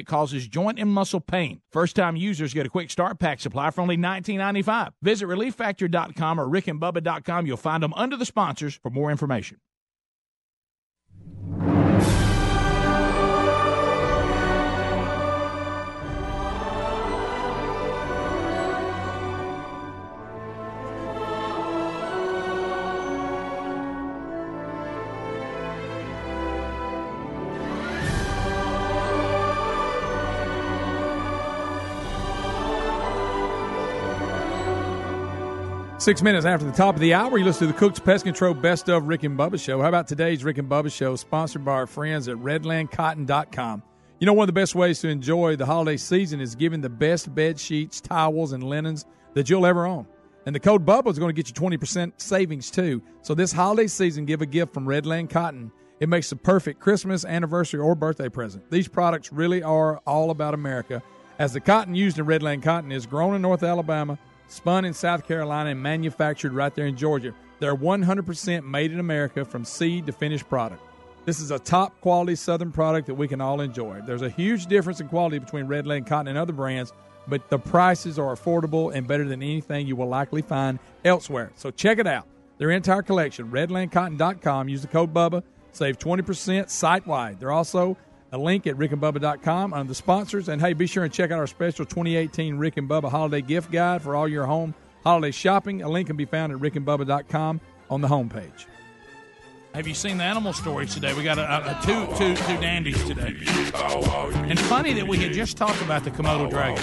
that causes joint and muscle pain. First time users get a quick start pack supply for only $19.95. Visit relieffactor.com or rickandbubba.com. You'll find them under the sponsors for more information. Six minutes after the top of the hour, you listen to the Cooks Pest Control Best of Rick and Bubba Show. How about today's Rick and Bubba Show, sponsored by our friends at RedlandCotton.com? You know, one of the best ways to enjoy the holiday season is giving the best bed sheets, towels, and linens that you'll ever own. And the code Bubba is going to get you 20% savings too. So this holiday season, give a gift from Redland Cotton. It makes the perfect Christmas, anniversary, or birthday present. These products really are all about America, as the cotton used in Redland Cotton is grown in North Alabama – spun in South Carolina and manufactured right there in Georgia. They're 100% made in America from seed to finished product. This is a top quality Southern product that we can all enjoy. There's a huge difference in quality between Redland Cotton and other brands, but the prices are affordable and better than anything you will likely find elsewhere. So check it out. Their entire collection, redlandcotton.com. Use the code BUBBA, save 20% site wide. They're also a link at rickandbubba.com under the sponsors. And hey, be sure and check out our special 2018 Rick and Bubba Holiday Gift Guide for all your home holiday shopping. A link can be found at rickandbubba.com on the homepage. Have you seen the animal stories today? We got a, a, a two, two, two dandies today. And funny that we had just talked about the Komodo dragon.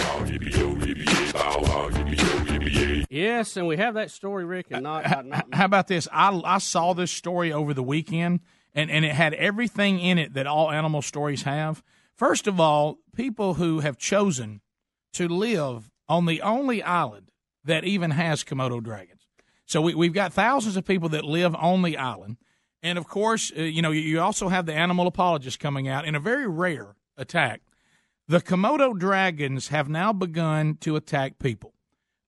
Yes, and we have that story, Rick. And not, not, How about this? I, I saw this story over the weekend and, and it had everything in it that all animal stories have. First of all, people who have chosen to live on the only island that even has Komodo dragons. So we, we've got thousands of people that live on the island. And of course, uh, you know, you also have the animal apologists coming out in a very rare attack. The Komodo dragons have now begun to attack people.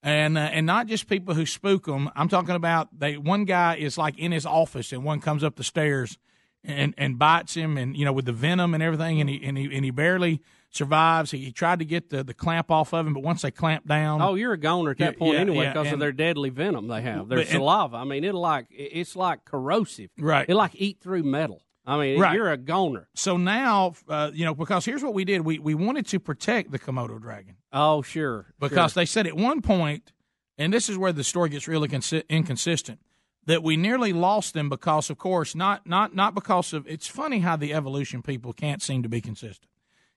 And uh, and not just people who spook them. I'm talking about they. One guy is like in his office, and one comes up the stairs and and bites him, and you know with the venom and everything, and he and he and he barely survives. He, he tried to get the, the clamp off of him, but once they clamp down, oh, you're a goner at that Yeah, point yeah, anyway yeah, because of their deadly venom they have. Their But- saliva. I mean, it'll like it's like corrosive. Right. It like eat through metal. I mean, Right. you're a goner. so now uh, you know because here's what we did: we we wanted to protect the Komodo dragon Oh, sure. because sure. they said at one point, and this is where the story gets really consi- inconsistent, that we nearly lost them because, of course, not not not because of. It's funny how the evolution people can't seem to be consistent.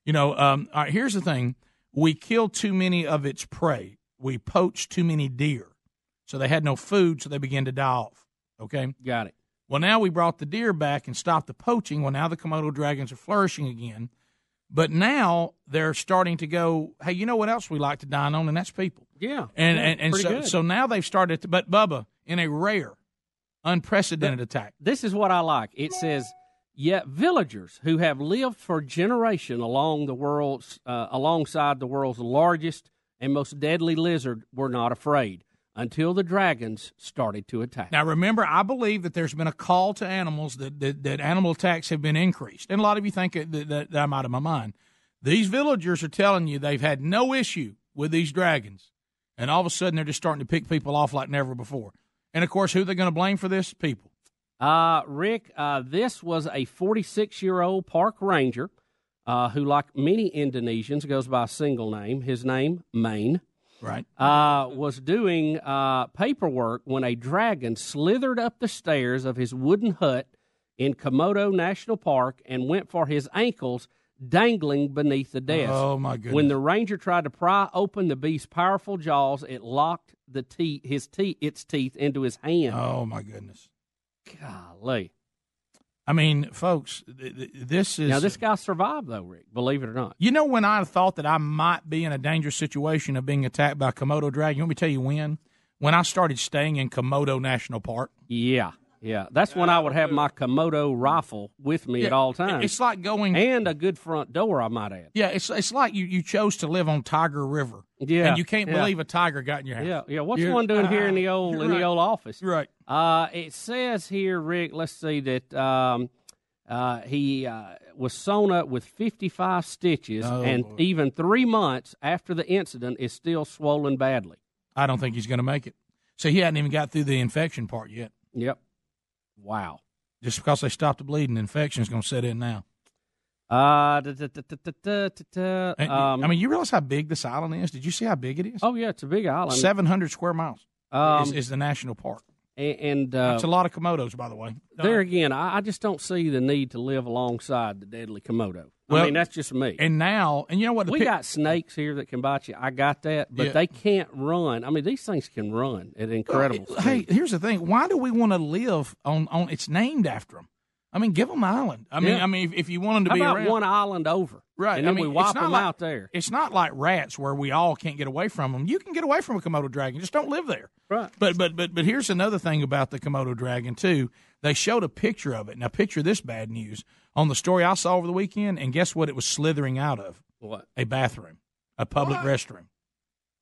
You know, um, all right, here's the thing: we kill too many of its prey. We poach too many deer, so they had no food, so they began to die off. Okay, got it. well, now we brought the deer back and stopped the poaching. Well, now the Komodo dragons are flourishing again. But now they're starting to go, hey, you know what else we like to dine on? And that's people. Yeah. And yeah, and, and so, good. so now they've started to, but Bubba, in a rare, unprecedented attack. this is what I like. It says, yet villagers who have lived for generation along the world's uh, alongside the world's largest and most deadly lizard were not afraid until the dragons started to attack. Now, remember, I believe that there's been a call to animals that, that, that animal attacks have been increased. And a lot of you think that, that, that I'm out of my mind. These villagers are telling you they've had no issue with these dragons. And all of a sudden, they're just starting to pick people off like never before. And of course, who are they going to blame for this? People. Uh, Rick, uh, this was a 46 year old park ranger uh, who, like many Indonesians, goes by a single name. His name, Maine, Right. uh, was doing uh, paperwork when a dragon slithered up the stairs of his wooden hut in Komodo National Park and went for his ankles dangling beneath the desk. Oh, my goodness. When the ranger tried to pry open the beast's powerful jaws, it locked the teeth, his teeth, its teeth into his hand. Oh, my goodness. Golly. I mean, folks, th- th- this is. Now this guy survived though, Rick. Believe it or not. You know when I thought that I might be in a dangerous situation of being attacked by a Komodo dragon? Let me tell you when? When I started staying in Komodo National Park. Yeah, yeah. That's when I would have my Komodo rifle with me at all times, It's like going. and a good front door. I might add. yeah, it's it's like you, you chose to live on Tiger River. Yeah, And you can't yeah. believe a tiger got in your house. Yeah, yeah. What's You're- one doing here in the old in Right. the old office? Right. Uh, it says here, Rick. Let's see that um, Uh, he uh, was sewn up with 55 stitches, Oh, and even three months after the incident, is still swollen badly. I don't think he's going to make it. So he hadn't even got through the infection part yet. Yep. Wow. Just because they stopped the bleeding, infection is going to set in now. I mean, you realize how big this island is? Did you see how big it is? Oh yeah, it's a big island. Seven hundred square miles um, is, is the national park a- and uh, That's a lot of komodos, by the way. there again, I, I just don't see the need to live alongside the deadly komodo. I mean, that's just me. And now, and you know what? We pic- got snakes here that can bite you. I got that, but Yeah. they can't run. I mean, these things can run at incredible Well, Hey, here's the thing. Why do we want to live on on? It's named after them. I mean, give them an island. I mean, Yeah. I mean, if, if you want them to How be about around, one island over? Right? And then I mean, we it's wipe not them like- out there. It's not like rats where we all can't get away from them. You can get away from a Komodo dragon, just don't live there. Right. But but but but here's another thing about the Komodo dragon too. They showed a picture of it. Now picture this bad news on the story I saw over the weekend, and guess what? It was slithering out of What? a bathroom, a public restroom.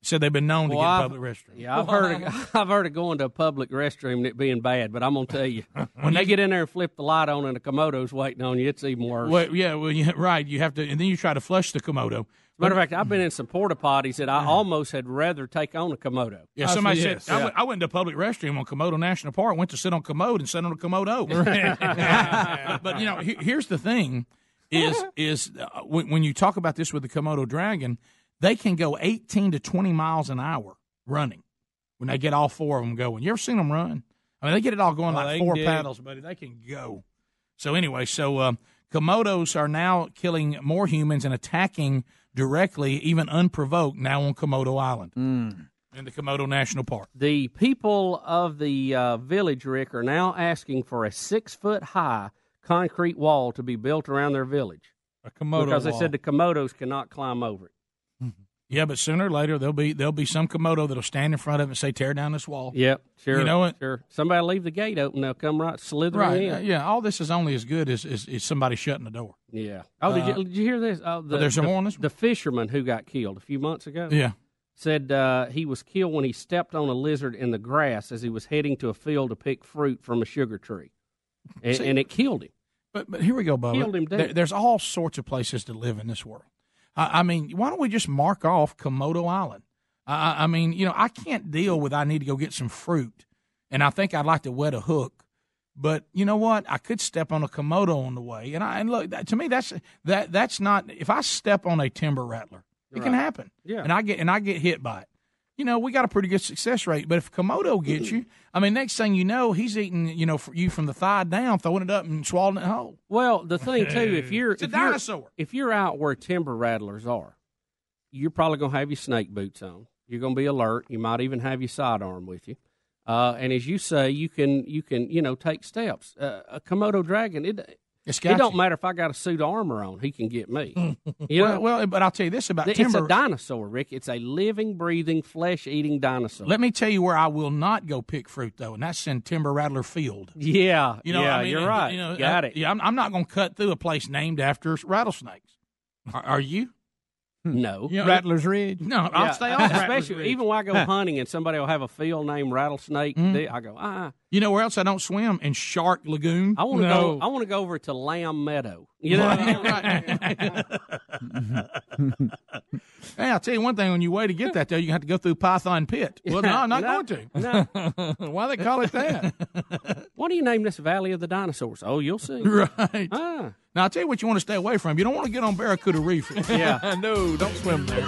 Said they've been known to get I've- public restrooms. Yeah, I've heard of, I've heard of going to a public restroom and it being bad, but I'm gonna tell you, when they get in there and flip the light on and the komodo's waiting on you, it's even worse. Well, yeah, well, yeah, right. You have to, and then you try to flush the Komodo. Matter of fact, I've been in some porta potties that I almost had rather take on a komodo. Yeah, I somebody see, said yes, I, yeah. went, I went to a public restroom on Komodo National Park. Went to sit on commode and sat on a Komodo. but you know, here's the thing: is is uh, when, when you talk about this with the Komodo dragon, they can go 18 to 20 miles an hour running when they get all four of them going. You ever seen them run? I mean, they get it all going Oh, like four paddles, buddy. They can go. So anyway, so uh, Komodos are now killing more humans and attacking directly, even unprovoked, now on Komodo Island in the Komodo National Park. The people of the uh, village, Rick, are now asking for a six foot high concrete wall to be built around their village A Komodo because they wall. said the komodos cannot climb over it. Yeah, but sooner or later there'll be there'll be some Komodo that'll stand in front of it and say, "Tear down this wall." Yep, sure. You know what? Sure. Somebody leave the gate open, they'll come right slithering Right? in. uh, yeah. All this is only as good as is, is somebody shutting the door. Yeah. Oh, did, you, did you hear this? Oh, the, Uh, there's some the, more on this one? The fisherman who got killed a few months ago Yeah. said uh, he was killed when he stepped on a lizard in the grass as he was heading to a field to pick fruit from a sugar tree, and, See- and it killed him. But but here we go, Bubba. Killed him dead. There- there's all sorts of places to live in this world. I, I mean, why don't we just mark off Komodo Island? I, I- mean, you know, I can't deal with I need to go get some fruit, and I think I'd like to wet a hook. But you know what? I could step on a Komodo on the way, and I and look that, to me that's that that's not. If I step on a timber rattler, it can happen. Yeah. and I get and I get hit by it. You know, we got a pretty good success rate. But if Komodo gets you, I mean, next thing you know, he's eating you know for you from the thigh down, throwing it up and swallowing it whole. Well, the thing too, if you're It's a if you're- dinosaur. if you're out where timber rattlers are, you're probably gonna have your snake boots on. You're gonna be alert. You might even have your sidearm with you. Uh, and as you say, you can you can you know take steps. Uh, a Komodo dragon, it It's it got don't you. matter if I got a suit of armor on, he can get me. you know, Well, well, but I'll tell you this about it's timber. It's a dinosaur, Rick. It's a living, breathing, flesh-eating dinosaur. Let me tell you where I will not go pick fruit though, and that's in Timber Rattler Field. yeah, You know, yeah, I mean, you're right. You know, got uh, it. Yeah, I'm, I'm not going to cut through a place named after rattlesnakes. Are, are you? No. You know, Rattler's Ridge. No, I'll Yeah, stay off. Especially Ridge. even when I go hunting and somebody will have a field named Rattlesnake, Mm-hmm. they- I go, ah, You know where else I don't swim? In Shark Lagoon. I want to No. go. I want to go over to Lamb Meadow. You know, Hey, I'll tell you one thing. When you way to get that there, you have to go through Python Pit. Well, no, I'm not No. going to. no. Why they call it that? Why do you name this Valley of the Dinosaurs? Oh, you'll see. Right. Ah, Now, I'll tell you what you want to stay away from. You don't want to get on Barracuda Reef. yeah. no, don't swim there.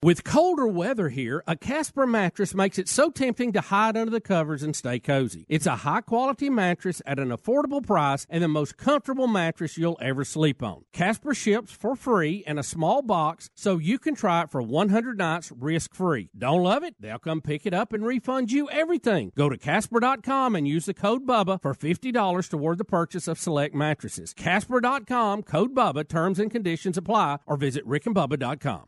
With colder weather here, a Casper mattress makes it so tempting to hide under the covers and stay cozy. It's a high quality mattress at an affordable price and the most comfortable mattress you'll ever sleep on. Casper ships for free in a small box so you can try it for 100 nights risk free. Don't love it? They'll come pick it up and refund you everything. Go to Casper.com and use the code BUBBA for $50 toward the purchase of select mattresses. Casper.com, code BUBBA, terms and conditions apply, or visit rickandbubba.com.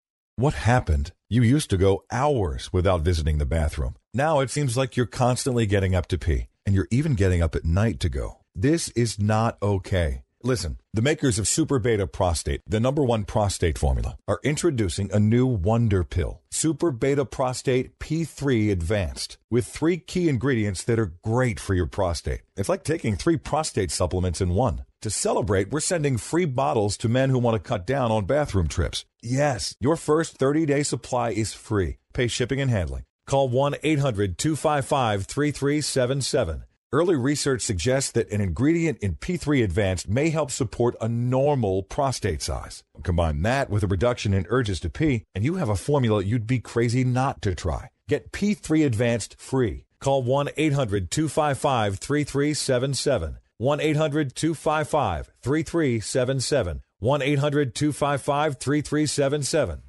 What happened? You used to go hours without visiting the bathroom. Now it seems like you're constantly getting up to pee, and you're even getting up at night to go. This is not okay. Listen, the makers of Super Beta Prostate, the number one prostate formula, are introducing a new wonder pill, Super Beta Prostate P3 Advanced, with three key ingredients that are great for your prostate. It's like taking three prostate supplements in one. To celebrate, we're sending free bottles to men who want to cut down on bathroom trips. Yes, your first 30 day supply is free. Pay shipping and handling. Call 1 800 255 3377. Early research suggests that an ingredient in P3 Advanced may help support a normal prostate size. Combine that with a reduction in urges to pee, and you have a formula you'd be crazy not to try. Get P3 Advanced free. Call 1 800 255 3377. 1 800 255 3377. 1 800 255 3377.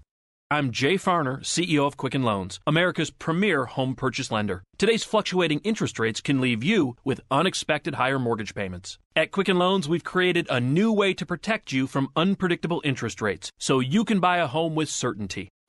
I'm Jay Farner, CEO of Quicken Loans, America's premier home purchase lender. Today's fluctuating interest rates can leave you with unexpected higher mortgage payments. At Quicken Loans, we've created a new way to protect you from unpredictable interest rates so you can buy a home with certainty.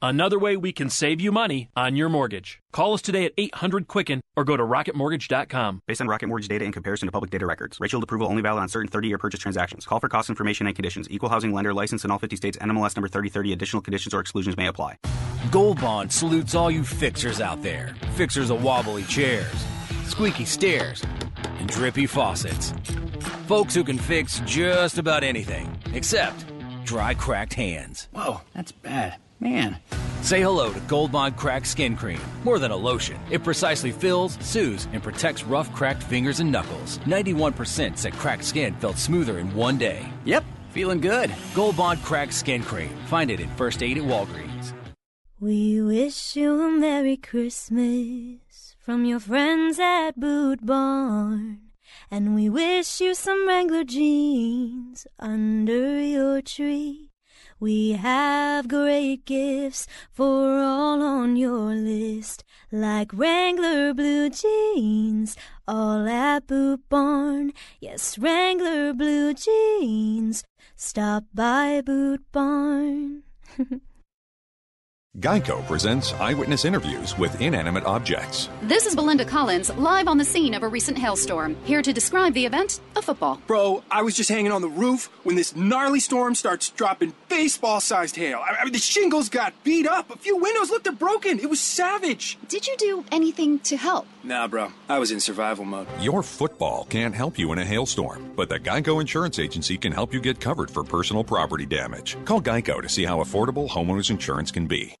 Another way we can save you money on your mortgage. Call us today at 800 Quicken or go to rocketmortgage.com. Based on Rocket Mortgage data in comparison to public data records. Rate Shield approval only valid on certain 30 year purchase transactions. Call for cost information and conditions. Equal housing lender license in all 50 states. NMLS number 3030. Additional conditions or exclusions may apply. Gold Bond salutes all you fixers out there. Fixers of wobbly chairs, squeaky stairs, and drippy faucets. Folks who can fix just about anything, except dry, cracked hands. Whoa, that's bad. Man. Say hello to Gold Bond Cracked Skin Cream. More than a lotion, it precisely fills, soothes, and protects rough, cracked fingers and knuckles. 91% said cracked skin felt smoother in one day. Yep, feeling good. Gold Bond Cracked Skin Cream. Find it in First Aid at Walgreens. We wish you a Merry Christmas from your friends at Boot Barn. And we wish you some Wrangler jeans under your tree. We have great gifts for all on your list, like Wrangler blue jeans, all at Boot Barn. Yes, Wrangler blue jeans. Stop by Boot Barn. Geico presents eyewitness interviews with inanimate objects. This is Belinda Collins, live on the scene of a recent hailstorm. Here to describe the event a football. Bro, I was just hanging on the roof when this gnarly storm starts dropping baseball sized hail. I mean, the shingles got beat up. A few windows looked broken. It was savage. Did you do anything to help? Nah, bro. I was in survival mode. Your football can't help you in a hailstorm, but the Geico Insurance Agency can help you get covered for personal property damage. Call Geico to see how affordable homeowners insurance can be.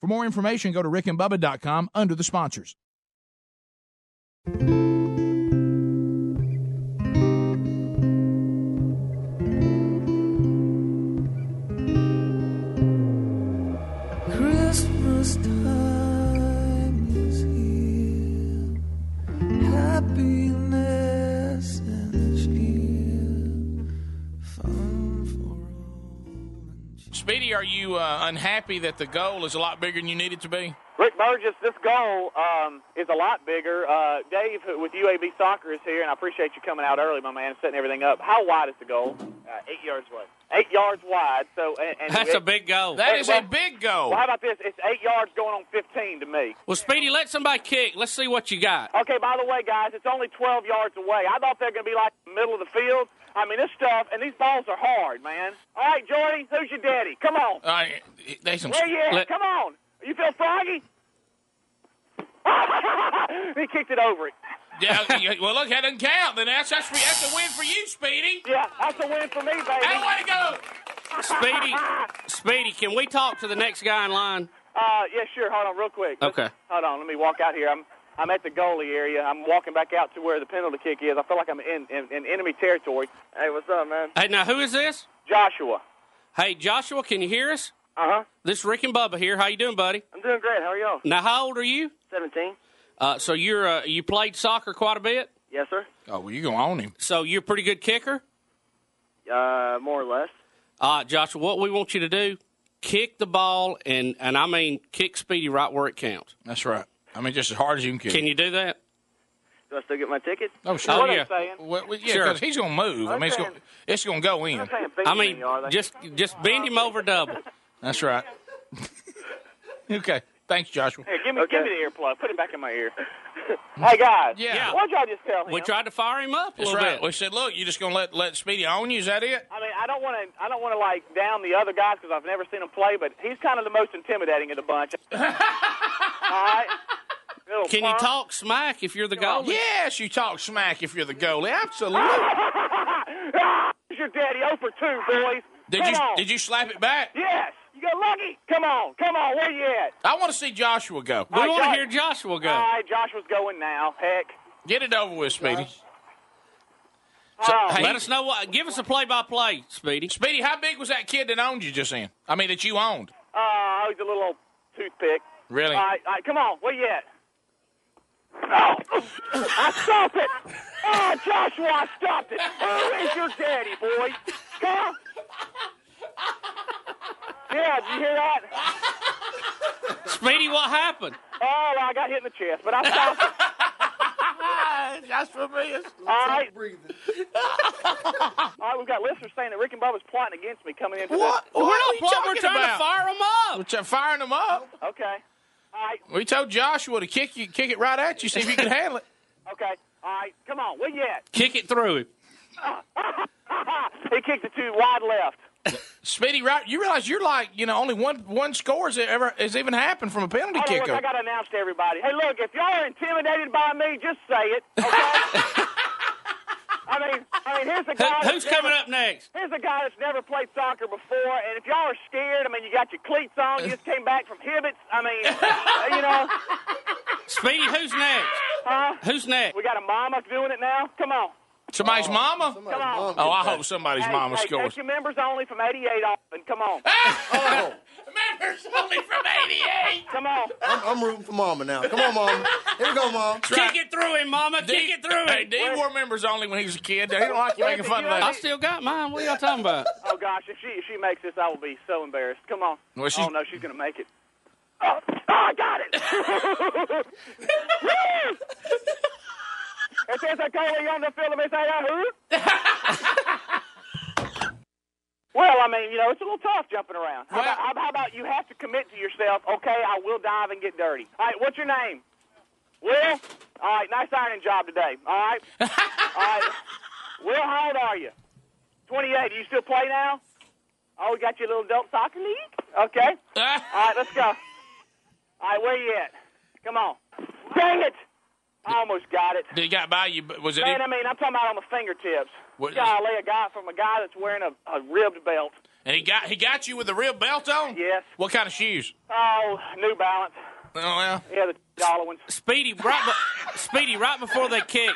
For more information, go to rickandbubba.com under the sponsors. Christmas time Speedy, are you uh, unhappy that the goal is a lot bigger than you need it to be? Rick Burgess, this goal um, is a lot bigger. Uh, Dave with UAB Soccer is here, and I appreciate you coming out early, my man, and setting everything up. How wide is the goal? Uh, eight yards wide. Eight yards wide. So, and, and That's a big goal. That is a big goal. Well, how about this? It's eight yards going on 15 to me. Well, Speedy, let somebody kick. Let's see what you got. Okay, by the way, guys, it's only 12 yards away. I thought they were going to be like the middle of the field. I mean, this stuff, and these balls are hard, man. All right, Jordy, who's your daddy? Come on. All right, they some. Where you at? let- Come on. You feel froggy? he kicked it over it. Yeah, yeah, well, look, that doesn't count. Then that's that's, for, that's a win for you, Speedy. Yeah, that's a win for me, baby. Hey, way to go! Speedy, Speedy, can we talk to the next guy in line? Uh, yeah, sure. Hold on, real quick. Okay. Hold on. Let me walk out here. I'm I'm at the goalie area. I'm walking back out to where the penalty kick is. I feel like I'm in, in, in enemy territory. Hey, what's up, man? Hey, now who is this? Joshua. Hey, Joshua, can you hear us? Uh huh. This is Rick and Bubba here. How you doing, buddy? I'm doing great. How are y'all? Now, how old are you? Seventeen. Uh, so you're uh, you played soccer quite a bit. Yes, sir. Oh, well, you gonna own him. So you're a pretty good kicker. Uh, more or less. Uh, Joshua, what we want you to do, kick the ball, and and I mean kick Speedy right where it counts. That's right. I mean, just as hard as you can kick. Can you do that? Do I still get my ticket? Oh, sure. Oh, What yeah. I'm saying. Well, well, yeah, Sure. because he's gonna move. I mean, it's Okay. gonna, it's gonna go in. I'm saying I beat mean, me, are they? just just bend him over double. That's right. okay. Thanks, Joshua. Here, give me give me the earplug. Put it back in my ear. hey guys. Yeah. Why'd y'all just tell him? We tried to fire him up a That's little right. bit. We said, look, you're just gonna let let Speedy own you? Is that it? I mean, I don't want to. I don't want to like down the other guys because I've never seen him play, but he's kind of the most intimidating of the bunch. All right. Little Can you talk smack if you're the goalie? Yes, you talk smack if you're the goalie. Absolutely. Ah, Here's your daddy 0 for 2, boys. Did Come you on. did you slap it back? Yes. You got lucky. Come on. Come on. Where you at? I want to see Joshua go. We All right, want to Josh- hear Joshua go. All right, Joshua's going now. Heck. Get it over with, Speedy. Oh, hey, Let us know what. Give us a play-by-play, Speedy. Speedy, how big was that kid that owned you just then? I mean, that you owned. uh, he's a little old toothpick. Really? All right, all right, come on. Where you at? Oh, I stopped it. Oh, Joshua, I stopped it. Who is your daddy, boy? Come on. Yeah, did you hear that? Speedy, what happened? Oh, well, I got hit in the chest, but I stopped it. Just for me. All right. All right, we've got listeners saying that Rick and Bob Bubba's plotting against me coming into What? this. What We're are not plotting. We're talking trying about? to fire them up. We're try- firing them up. Okay. All right. We told Joshua to kick you, kick it right at you, see if you can handle it. Okay. All right. Come on. Where you at? Kick it through him. he kicked it to wide left. Speedy, right? You realize you're like, you know, only one one score has ever has even happened from a penalty Hold on, kick. look, I got to announce to everybody. Hey, look, if y'all are intimidated by me, just say it, okay? I mean, I mean, here's a Who, guy. who's coming never, up next? Here's a guy that's never played soccer before, and if y'all are scared, I mean, you got your cleats on, you just came back from Hibbett's. I mean, uh, you know, Speedy, who's next? huh? Who's next? We got a mama doing it now. Come on, Somebody's oh, mama? come on. Oh, I hope somebody's hey, mama hey, scores. Take your members only from 88 on, and come on, ah! Members only from 88. come on. I'm, I'm rooting for Mama now. Come on, Mama. Here we go, Mom. Kick it through him, Mama. Kick it through Hey, him. D wore members only when he was a kid. He don't like you making fun of I still got mine. What are y'all talking about? Oh gosh, if she if she makes this, I will be so embarrassed. Come on. Well, she's- oh no, she's gonna make it. Oh, oh I got it. it says I call you on the film and say who? well, I mean, you know, it's a little tough jumping around. How, Well- about, how about you have to commit to yourself? Okay, I will dive and get dirty. All right, what's your name? Will. All right, nice ironing job today. All right. All right. Will, how old are you? 28. Do you still play now? Oh, we got your little adult soccer league? Okay. All right, let's go. All right, where you at? Come on. Dang it! I almost got it. Did he got by you? Was it? Man? I mean, I'm talking about on the fingertips. What- Golly, a guy from a guy that's wearing a, a ribbed belt. And he got he got you with the real belt on? Yes. What kind of shoes? Oh, New Balance. Oh well. Yeah, the dollar ones. Speedy, right, be- Speedy, right before they kick,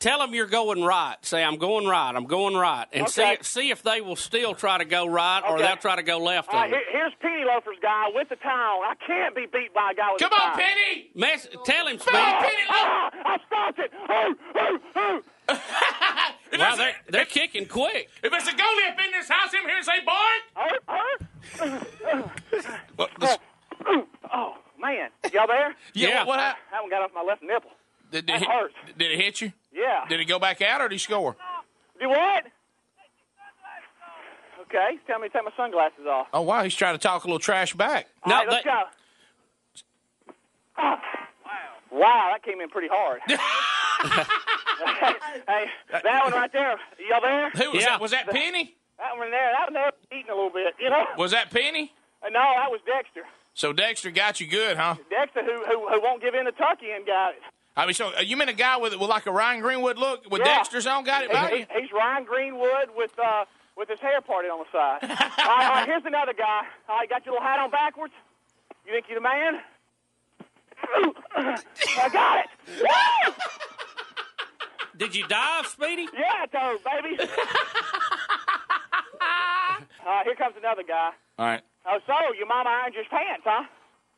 tell them you're going right. Say, I'm going right. I'm going right, and Okay. see see if they will still try to go right or they'll try to go left. All right, here, here's Penny Loafer's guy with the towel. I can't be beat by a guy with Come a on, tie. Penny. Mess, tell him, Speedy. Ah, I stopped it. Oh, oh, oh. Wow, they're, they're kicking quick. If it's a goalie up in this house, him here and say, boy. Oh, man. Y'all there? Yeah, what- what hap- I haven't got off my left nipple. Did, That did, hurts. did it hit you? Yeah. Did he go back out or did he score? Do what? Okay, tell me to take my sunglasses off. Oh, wow. He's trying to talk a little trash back. All right, let's go. Wow, wow, that came in pretty hard. hey, that one right there. Y'all there? Who was that? Was that Penny? That one there. That one there eating a little bit, you know? Was that Penny? Uh, no, that was Dexter. So Dexter got you good, huh? Dexter, who who, who won't give in to Tucky and got it. I mean, so uh, you mean a guy with with like a Ryan Greenwood look with Yeah. Dexter's on got it He- by he- you? he's Ryan Greenwood with uh with his hair parted on the side. all, right, all right, here's another guy. All right, got your little hat on backwards. You think you're the man? I got it. Woo! Did you dive, Speedy? Yeah, I told, baby. all right, here comes another guy. All right. Oh, so your mama ironed your pants, huh?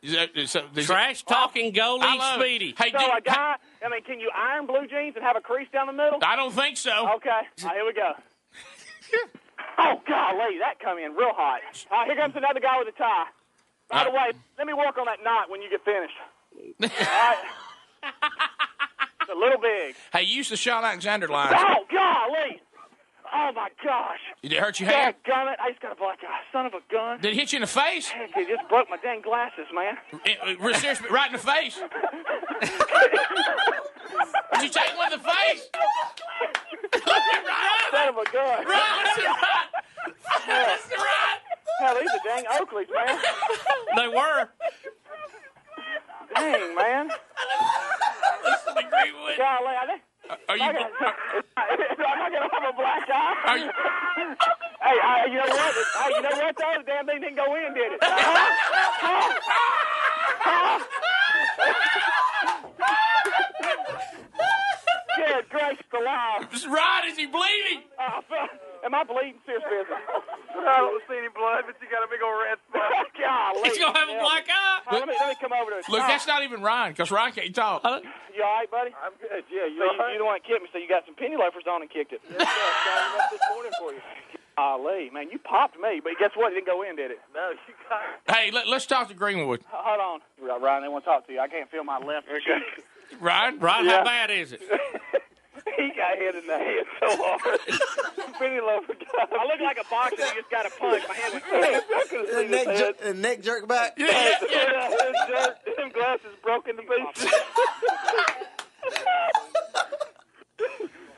Is that, is that, is Trash talking goalie, I love it. Speedy. Hey, so dude, a guy, I mean, can you iron blue jeans and have a crease down the middle? I don't think so. Okay, all right, here we go. oh, golly, that come in real hot. All right, here comes another guy with a tie. By the Uh, way, let me work on that knot when you get finished. All right. It's a little big. Hey, you used the Shaun Alexander line. Oh, golly. Oh, my gosh. Did it hurt your hand? it! I just got a black eye. Son of a gun. Did it hit you in the face? Heck, it just broke my dang glasses, man. It, it, seriously, right in the face? Did you take one in the face? Son of a gun. Right, right. Listen, right. Hell, these are dang Oakleys, man. They were. Dang, man. Listen to Greenwood. Golly, I think. Are you? I I'm not gonna have a black eye. Are you? Hey, I, you know what? Hey, you know what? though? The damn thing didn't go in, did it? Good gracious alive. Just right, is he bleeding? Uh, I am I bleeding? Serious business. I don't see any blood, but you got a big old red spot. Golly. He's gonna have a black eye. Hey, let, me, let me come over to Look, that's not even Ryan, because Ryan can't talk. You all right, buddy? I'm good. Yeah, you. So you, you the one that kicked me, so you got some penny loafers on and kicked it. Yes, sir. I up this morning for you. Golly, man, you popped me, but guess what? It didn't go in, did it? No, you got. Hey, let, let's talk to Greenwood. Hold on, Ryan. They want to talk to you. I can't feel my left cheek. Ryan? Right, Yeah. how bad is it? He got hit in the head so hard. penny loafer guy. I look like a boxer who just got a punch. My hand went. I The neck, his head. jer- the neck jerk back. Yeah, yeah, yeah. His jerk- Them glasses broke into pieces.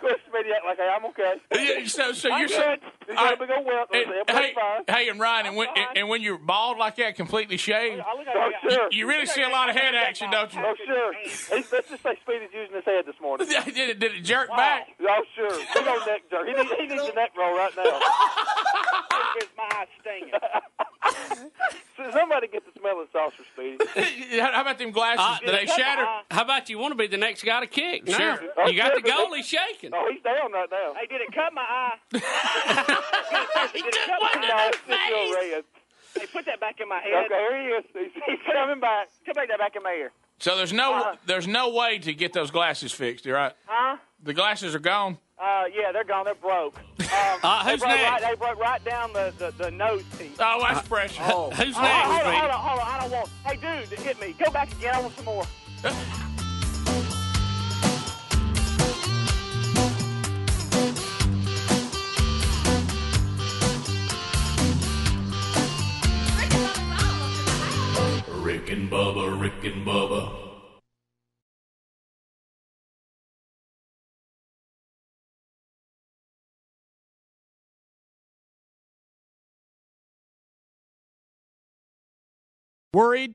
Quit spitting act like I'm okay. Yeah, so, so I'm you're good. saying. You got a big old welt. And, uh, hey, fine. hey, and Ryan, and when, I'm and when you're bald like that, completely oh, shaved, I look like Oh, sure. you really see a lot of head action, don't you? Oh, sure. He's, let's just say Speedy's using his head this morning. did, it, did it jerk back? Oh, sure. Big old neck jerk. He needs, he needs a neck roll right now. Here's my eye stinging. So somebody get the smelling sauce for Speedy. How about them glasses? Uh, Did they shatter? How about you want to be the next guy to kick? Now, Sure. You got the goalie shaking. Oh, he's down right now. Hey, did it cut my eye? He did it took cut one my to eye? the It's still face. Hey, put that back in my head. Okay, here he is. He's, he's coming back. Come back that back in my ear. So there's no Uh-huh. there's no way to get those glasses fixed, you're right? Huh? The glasses are gone. Uh, yeah, they're gone. They're broke. Um, Uh, they who's broke next? Right, they broke right down the, the, the nose piece. Oh, that's precious. Who's Oh, next, hold on, Speedy? hold on, hold on. I don't want. Hey, dude, hit me. Go back again. I want some more. Rick and Bubba, Rick and Bubba. Worried?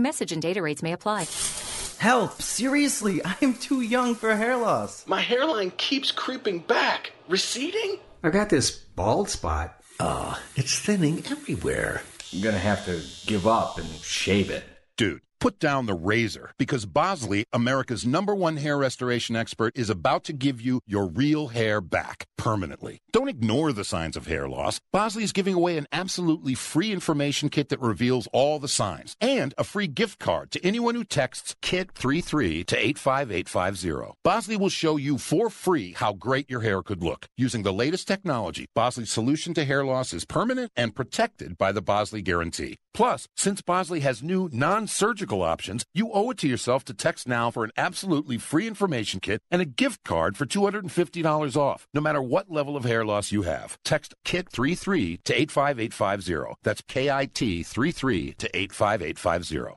Message and data rates may apply. Help! Seriously, I am too young for hair loss. My hairline keeps creeping back. Receding? I got this bald spot. Uh, it's thinning everywhere. I'm gonna have to give up and shave it. Dude, put down the razor because Bosley, America's number one hair restoration expert, is about to give you your real hair back permanently. Don't ignore the signs of hair loss. Bosley is giving away an absolutely free information kit that reveals all the signs and a free gift card to anyone who texts KIT33 to 85850. Bosley will show you for free how great your hair could look using the latest technology. Bosley's solution to hair loss is permanent and protected by the Bosley Guarantee. Plus, since Bosley has new non-surgical options, you owe it to yourself to text now for an absolutely free information kit and a gift card for $250 off, no matter what level of hair loss you have. Text KIT33 to 85850. That's K-I-T 33 to 85850.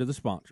the sponsor.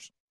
years.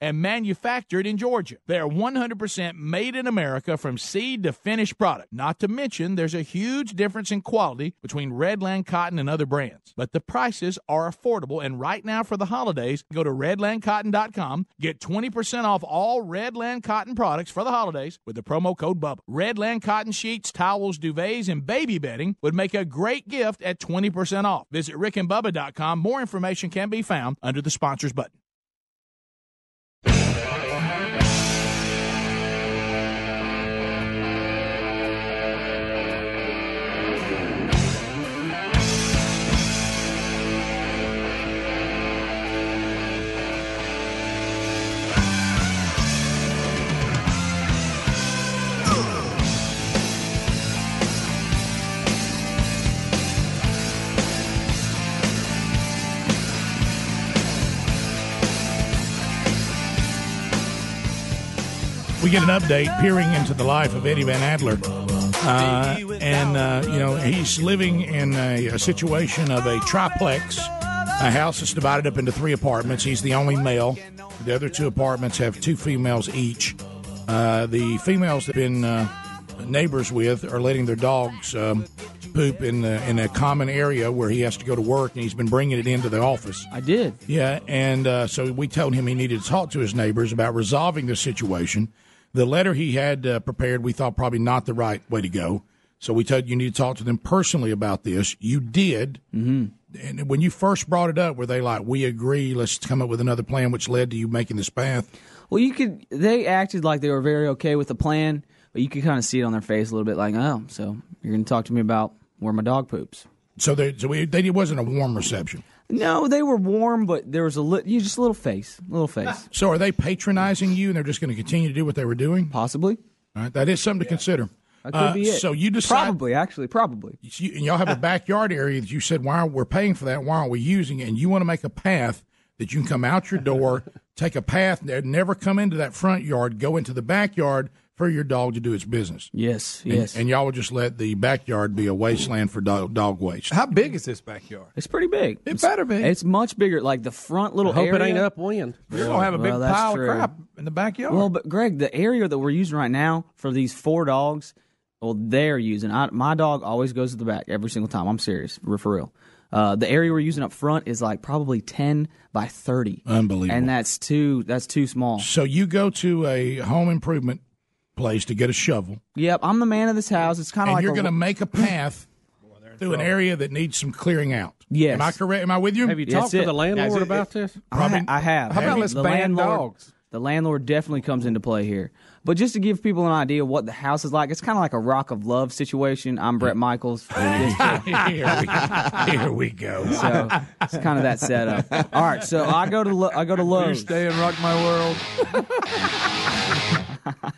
and manufactured in Georgia. They are 100% made in America from seed to finished product. Not to mention, there's a huge difference in quality between Redland Cotton and other brands. But the prices are affordable, and right now for the holidays, go to redlandcotton.com, get 20% off all Redland Cotton products for the holidays with the promo code BUBBA. Redland Cotton sheets, towels, duvets, and baby bedding would make a great gift at 20% off. Visit rickandbubba.com. More information can be found under the sponsors button. Get an update peering into the life of Eddie Van Adler. Uh, and, uh, you know, he's living in a, a situation of a triplex, a house that's divided up into three apartments. He's the only male. The other two apartments have two females each. Uh, the females that have been uh, neighbors with are letting their dogs um, poop in the, in a common area where he has to go to work, and he's been bringing it into the office. I did. Yeah, and uh, so we told him he needed to talk to his neighbors about resolving the situation. The letter he had uh, prepared, we thought probably not the right way to go. So we told you, you need to talk to them personally about this. You did. Mm-hmm. And when you first brought it up, were they like, we agree, let's come up with another plan, which led to you making this path? Well, you could. They acted like they were very okay with the plan, but you could kind of see it on their face a little bit, like, oh, so you're going to talk to me about where my dog poops. So, they, so we, they, it wasn't a warm reception. No, they were warm, but there was a li- you just a little face, a little face. So are they patronizing you, and they're just going to continue to do what they were doing? Possibly. All right, that is something to consider. That could Uh, be it. So you decide probably, actually, probably. you, and y'all have a backyard area that you said why are we're paying for that why aren't we using it and you want to make a path that you can come out your door take a path that never come into that front yard go into the backyard for your dog to do its business yes and, yes. and y'all would just let the backyard be a wasteland for dog, dog waste How big is this backyard? It's pretty big. It It's- better be. It's much bigger. Like the front little I hope it ain't upwind. You're gonna have a big Well, that's pile true. of crap in the backyard. Well, but Greg, the area that we're using right now for these four dogs, well, they're using. I, my dog always goes to the back every single time. I'm serious, for for real. Uh, the area we're using up front is like probably ten by thirty, unbelievable and that's too that's too small. so you go to a home improvement place to get a shovel Yep, I'm the man of this house. It's kind of like you're going to make a path through an area that needs some clearing out Yes. am i correct am i with you Have you That's talked to the landlord it. about this? I, ha- I have. How about Have let's ban landlord, dogs? The landlord definitely comes into play here. But just to give people an idea of what the house is like, it's kind of like a rock of love situation. I'm Bret Michaels. here, we, here we go So it's kind of that setup. All right, so I go to Lo- I go to you Lowe's. stay and rock my world.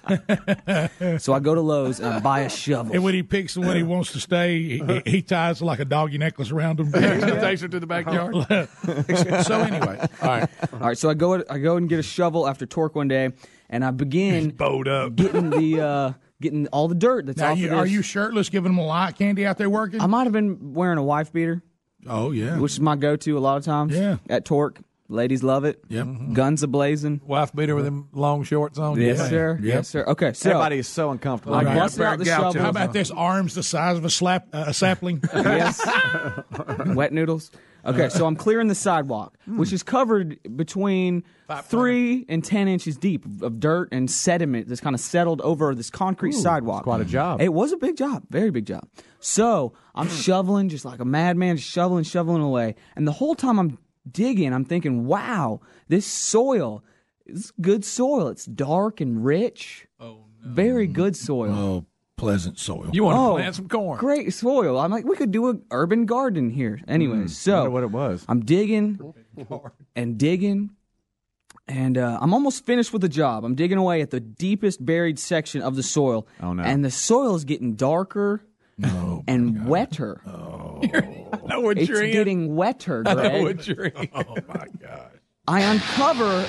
So I go to Lowe's and I buy a shovel. And when he picks when he wants to stay, he, he ties like a doggy necklace around him. Takes her to the backyard. so anyway, all right. All right, so I go I go and get a shovel after torque one day, and I begin Bowed up. getting the uh, getting all the dirt that's Now, off you, of this. are you shirtless, giving them a lot candy out there working? I might have been wearing a wife beater, oh yeah, which is my go-to a lot of times. Yeah. at torque, ladies love it. Yep. Mm-hmm. Guns a blazing. Wife beater with them long shorts on. Yes, Yeah. sir. Yep. Yes, sir. Okay, so Everybody is so uncomfortable. I Right. busted out the Gouch shovel. How about this? Arms the size of a slap uh, a sapling. yes. Wet noodles. Okay, so I'm clearing the sidewalk, hmm. which is covered between three and ten inches deep of dirt and sediment that's kind of settled over this concrete sidewalk. quite a hmm. job. It was a big job, very big job. So I'm hmm. shoveling just like a madman, just shoveling, shoveling away. And the whole time I'm digging, I'm thinking, wow, this soil is good soil. It's dark and rich. Oh, no. Very good soil. oh, pleasant soil. You want to Oh, plant some corn? Great soil. I'm like, we could do an urban garden here. Anyway, so wonder what it was. I'm digging and digging, and uh, I'm almost finished with the job. I'm digging away at the deepest buried section of the soil. Oh, no. And the soil is getting darker and wetter. I know what it's you're in. getting wetter, I know Greg. what you're in. oh my god. I uncover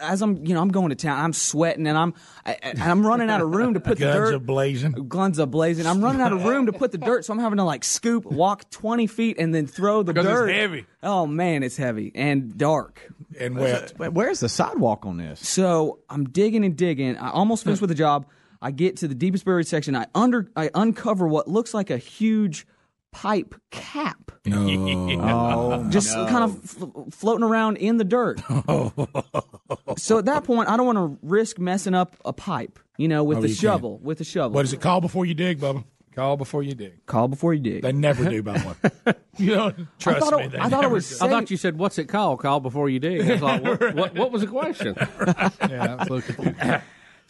as I'm, you know, I'm going to town. I'm sweating and I'm, I, and I'm running out of room to put the Guns dirt. are blazing. Guns are blazing. I'm running out of room to put the dirt, so I'm having to like scoop, walk 20 feet, and then throw the Because it's dirt. heavy. Oh man, it's heavy and dark. and wet. But where's the sidewalk on this? So I'm digging and digging. I almost finished with the job. I get to the deepest buried section. I under, I uncover what looks like a huge pipe cap, Oh, just kind of f- floating around in the dirt. so at that point, I don't want to risk messing up a pipe, you know, with Oh, the you can't. shovel. With the shovel. What is it called before you dig, Bubba? Call before you dig. Call before you dig. They never do, by the way. You know, trust thought me. it- they I thought it was do. I thought you said, "What's it called?" Call before you dig. I was like, what, what, what was the question? Yeah, that's look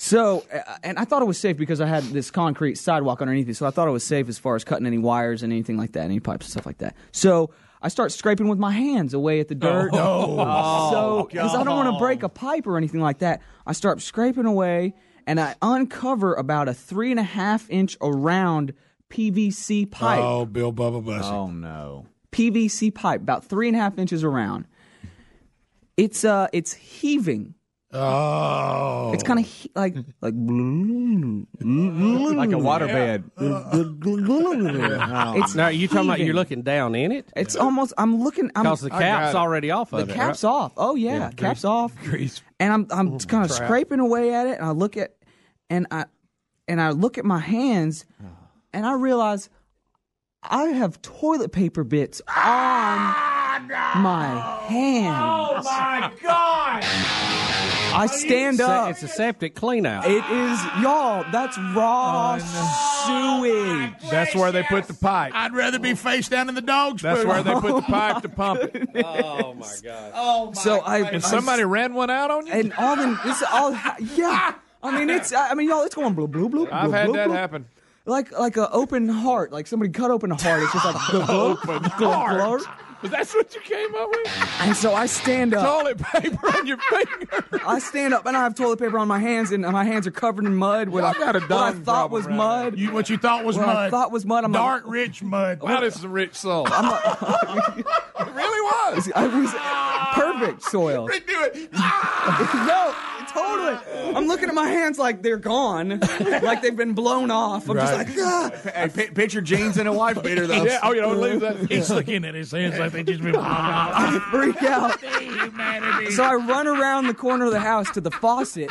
So, uh, and I thought it was safe because I had this concrete sidewalk underneath it. So I thought it was safe as far as cutting any wires and anything like that, any pipes and stuff like that. So I start scraping with my hands away at the dirt. Oh, so because I don't want to break a pipe or anything like that, I start scraping away and I uncover about a three and a half inch around PVC pipe. Oh, Bill Bubba Bussey. oh no. PVC pipe, about three and a half inches around. It's uh, it's heaving Oh, It's kind of he- like like Like a waterbed. It's now you talking about you're looking down in it It's almost. I'm looking. I'm, because the I got cap's it. already off of The it. cap's right? off. Oh yeah, Yeah, cap's off. grease. And I'm I'm kind of scraping away at it, and I look at and I and I look at my hands, and I realize I have toilet paper bits ah, on my hands. Oh my God! I stand up. It's a septic clean out. It is y'all. That's raw sewage. That's where they put the pipe. I'd rather be face down in the dog's That's where they put the pipe to pump it. oh my god! Oh my god. So I And somebody ran one out on you. and all the this all yeah. I mean it's I mean y'all it's going blue blue blue. I've blue, had blue, that blue. happen. Like like an open heart, like somebody cut open a heart. It's just like glug, open glug, glug. But that's what you came up with. And so I stand up. Toilet paper on your finger. I stand up and I have toilet paper on my hands, and my hands are covered in mud. What, I, got a what I thought was mud. You, what you thought was what mud. I thought was mud. I'm Dark, rich mud. Wow, this is a rich soil. Like, it really was. I was perfect soil. Rick, do it. Ah! no, totally. I'm looking at my hands like they're gone, like they've been blown off. I'm just like, ah. Hey, pi- picture jeans in a wife beater though. Yeah. Oh, you don't leave that. He's looking at his hands like they just been. I freak out. Humanity. So I run around the corner of the house to the faucet,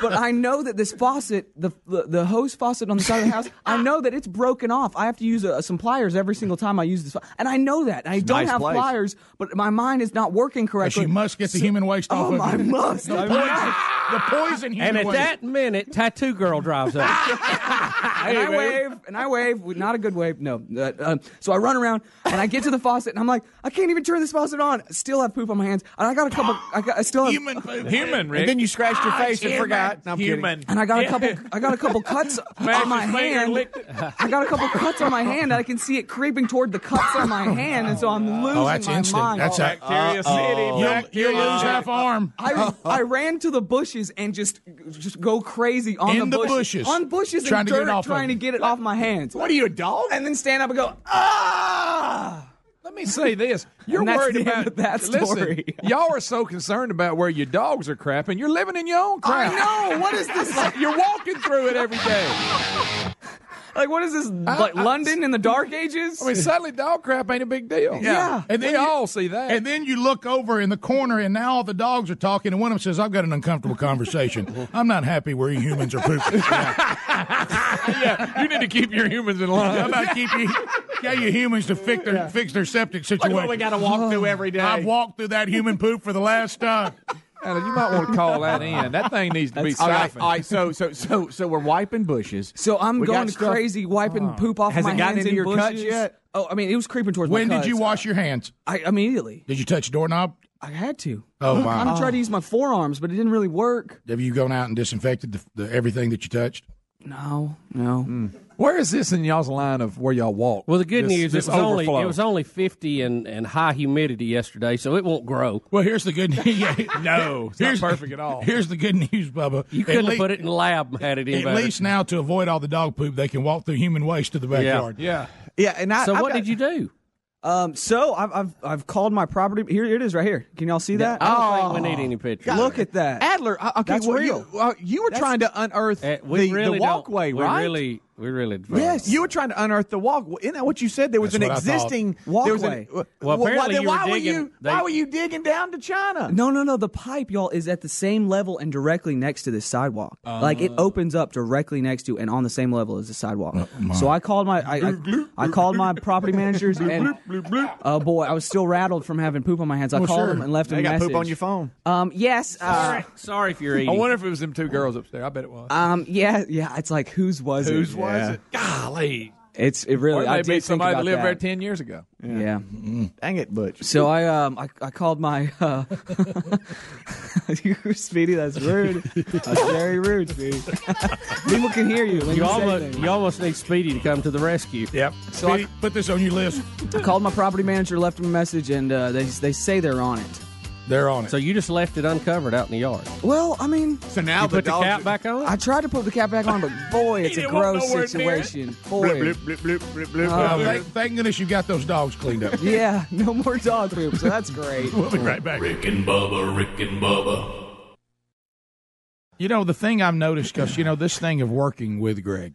but I know that this faucet, the the, the hose faucet on the side of the house, I know that it's broken off. I have to use uh some pliers every single time I use this, and I know that. And I don't nice have place. pliers, but my mind is not working But correctly. you must get the human waste off Oh, of I it. must. The I must. The poison And at that minute, tattoo girl drives up. and I wave, and I wave, not a good wave, no. Uh, um, so I run around, and I get to the faucet, and I'm like, I can't even turn this faucet on. I still have poop on my hands, and I got a couple. I, got, I still have human poop. Human, Rick. And then you scratched your face and human. forgot. No, I'm Human. And I got a couple. I got a couple cuts on my his finger and hand. I got a couple cuts on my hand, and I can see it creeping toward the cuts on my hand, and so I'm losing Oh, that's my instant. mind. That's a, Bacteria City. you'll, Bacteria you'll lose City. half arm. I, I ran to the bushes and just just go crazy on In the, the bushes. on bushes Trying and to get it dirt, off of trying to get it off my hands. What are you, a dog? And then stand up and go ah. Let me say this: You're And that's worried the end about of that story. Listen, y'all are so concerned about where your dogs are crapping. You're living in your own crap. I know. What is this? Like, You're walking through it every day. like what is this? Like I- London in the Dark Ages? I mean, suddenly dog crap ain't a big deal. Yeah. and then you- all see that. And then you look over in the corner, and now all the dogs are talking, and one of them says, "I've got an uncomfortable conversation. I'm not happy where you humans are pooping. Yeah, you need to keep your humans in line. How about keep you, get you humans to fix their fix their septic situation? What We got to walk through every day. I've walked through that human poop for the last time. Alan, you might want to call that in. That thing needs to be siphoned. all right. So, so, so, so we're wiping bushes. So I'm We got going stuff- crazy, wiping ah. poop off Has my it gotten hands into in your cuts yet? Oh, I mean, it was creeping towards my hands. When did you wash your hands? I immediately. Did you touch a doorknob? I had to. Oh, I wow. tried to use my forearms, but it didn't really work. Have you gone out and disinfected the, the, everything that you touched? No, no. Hmm. Where is this in y'all's line of where y'all walk? Well, the good This- news this it was only overflow? it was only fifty and, and high humidity yesterday, so it won't grow. Well, here's the good news. no, it's not here's, perfect at all. Here's the good news, Bubba. You couldn't lea- have put it in the lab and had it in At better. least now, to avoid all the dog poop, they can walk through human waste to the backyard. Yeah. Yeah, and I. so I've what got- did you do? Um, so I've, I've I've called my property. Here it is, right here. Can y'all see that? I don't think we need any pictures. Look at that. Adler? uh, Okay, That's well, real. You, uh, you were trying to unearth Uh, we the, really the walkway, don't, right? We really, we really. Yes, you were trying to unearth the walk. Isn't that what you said? There was That's an what I existing There was an, Walkway. Well, why, apparently then you were why were digging- you? they- why were you digging down to China? No, no, no. The pipe, y'all, is at the same level and directly next to this sidewalk. like it opens up directly next to and on the same level as the sidewalk. so I called my I, I, I called my property managers and oh boy, I was still rattled from having poop on my hands. I Well, called sure. them and left them They a got message. poop on your phone. Um, yes. Uh, Sorry, sorry if you're eating. I wonder if it was them two girls upstairs. I bet it was. um, yeah, yeah. It's like whose was it? Whose was it? Golly. It's it Or really. it I may did be think somebody about that lived there ten years ago. Yeah. Dang it, Butch. So I um I, I called my uh you Speedy, that's rude. That's very rude, Speedy. People can hear you when you, You almost, things. you almost need Speedy to come to the rescue. Yep. So I- put this on your list. I called my property manager, left him a message, and uh, they they say they're on it. They're on it. So you just left it uncovered out in the yard. Well, I mean, So now You the put the dogs cap back on. I tried to put the cap back on, but boy, it's a gross nowhere near it. situation. Boy, Blip, blip, blip, blip, blip. Uh, thank, thank goodness you got those dogs cleaned up. yeah, no more dog poop, so that's great. We'll be right back. Rick and Bubba, Rick and Bubba. You know, the thing I've noticed, because, you know, this thing of working with Greg.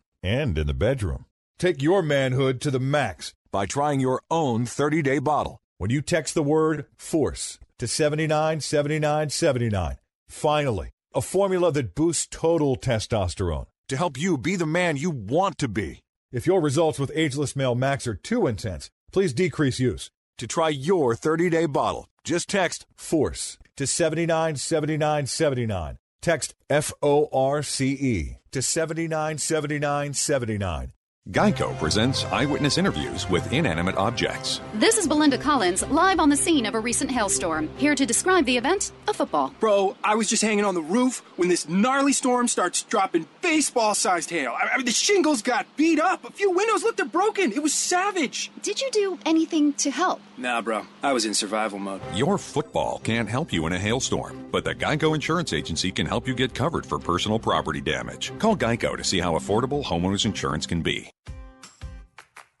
and in the bedroom. Take your manhood to the max by trying your own 30 day bottle. When you text the word FORCE to 797979, finally, a formula that boosts total testosterone to help you be the man you want to be. If your results with Ageless Male Max are too intense, please decrease use. To try your 30 day bottle, just text FORCE to 797979. Text F O R C E to 797979. Geico presents eyewitness interviews with inanimate objects. This is Belinda Collins, live on the scene of a recent hailstorm. Here to describe the event a football. Bro, I was just hanging on the roof when this gnarly storm starts dropping baseball sized hail. I I mean, the shingles got beat up. A few windows looked broken. It was savage. Did you do anything to help? Nah, bro. I was in survival mode. Your football can't help you in a hailstorm, but the Geico Insurance Agency can help you get covered for personal property damage. Call Geico to see how affordable homeowners insurance can be.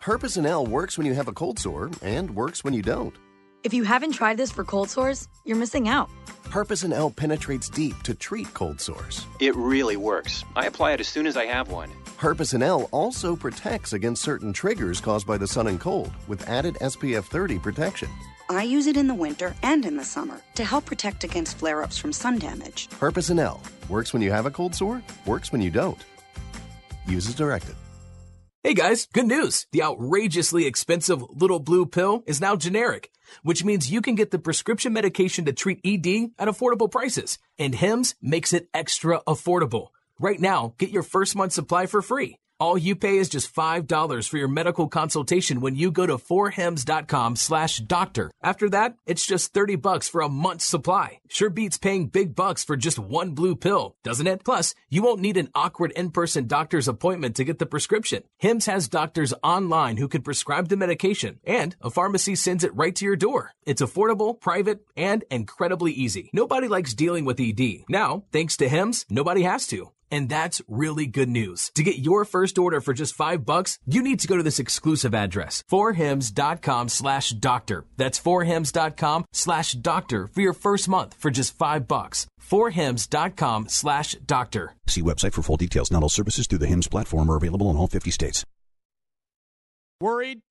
Herpecin-L works when you have a cold sore and works when you don't. If you haven't tried this for cold sores, you're missing out. Herpecin-L penetrates deep to treat cold sores. It really works. I apply it as soon as I have one. Herpecin-L also protects against certain triggers caused by the sun and cold with added SPF 30 protection. I use it in the winter and in the summer to help protect against flare ups from sun damage. Herpecin-L works when you have a cold sore, works when you don't. Use as directed. Hey guys, good news! The outrageously expensive little blue pill is now generic, which means you can get the prescription medication to treat ED at affordable prices. And Hims makes it extra affordable. Right now, get your first month supply for free. All you pay is just $5 for your medical consultation when you go to forhims.com slash doctor. After that, it's just 30 bucks for a month's supply. Sure beats paying big bucks for just one blue pill, doesn't it? Plus, you won't need an awkward in-person doctor's appointment to get the prescription. Hims has doctors online who can prescribe the medication, and a pharmacy sends it right to your door. It's affordable, private, and incredibly easy. Nobody likes dealing with ED. Now, thanks to Hims, nobody has to. And that's really good news. To get your first order for just five bucks, you need to go to this exclusive address, forhims.com slash doctor. That's forhims.com slash doctor for your first month for just five bucks. forhims.com slash doctor. See website for full details. Not all services through the HIMS platform are available in all 50 states. Worried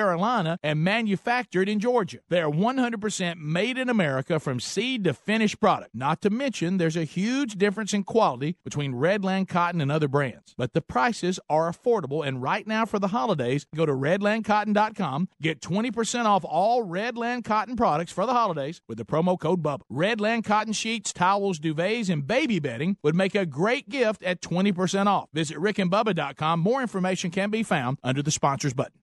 Carolina and manufactured in Georgia. They're 100% made in America from seed to finished product. Not to mention, there's a huge difference in quality between Redland Cotton and other brands. But the prices are affordable, and right now for the holidays, go to redlandcotton.com, get 20% off all Redland Cotton products for the holidays with the promo code BUBBA. Redland Cotton sheets, towels, duvets, and baby bedding would make a great gift at 20% off. Visit rickandbubba.com. More information can be found under the sponsors button.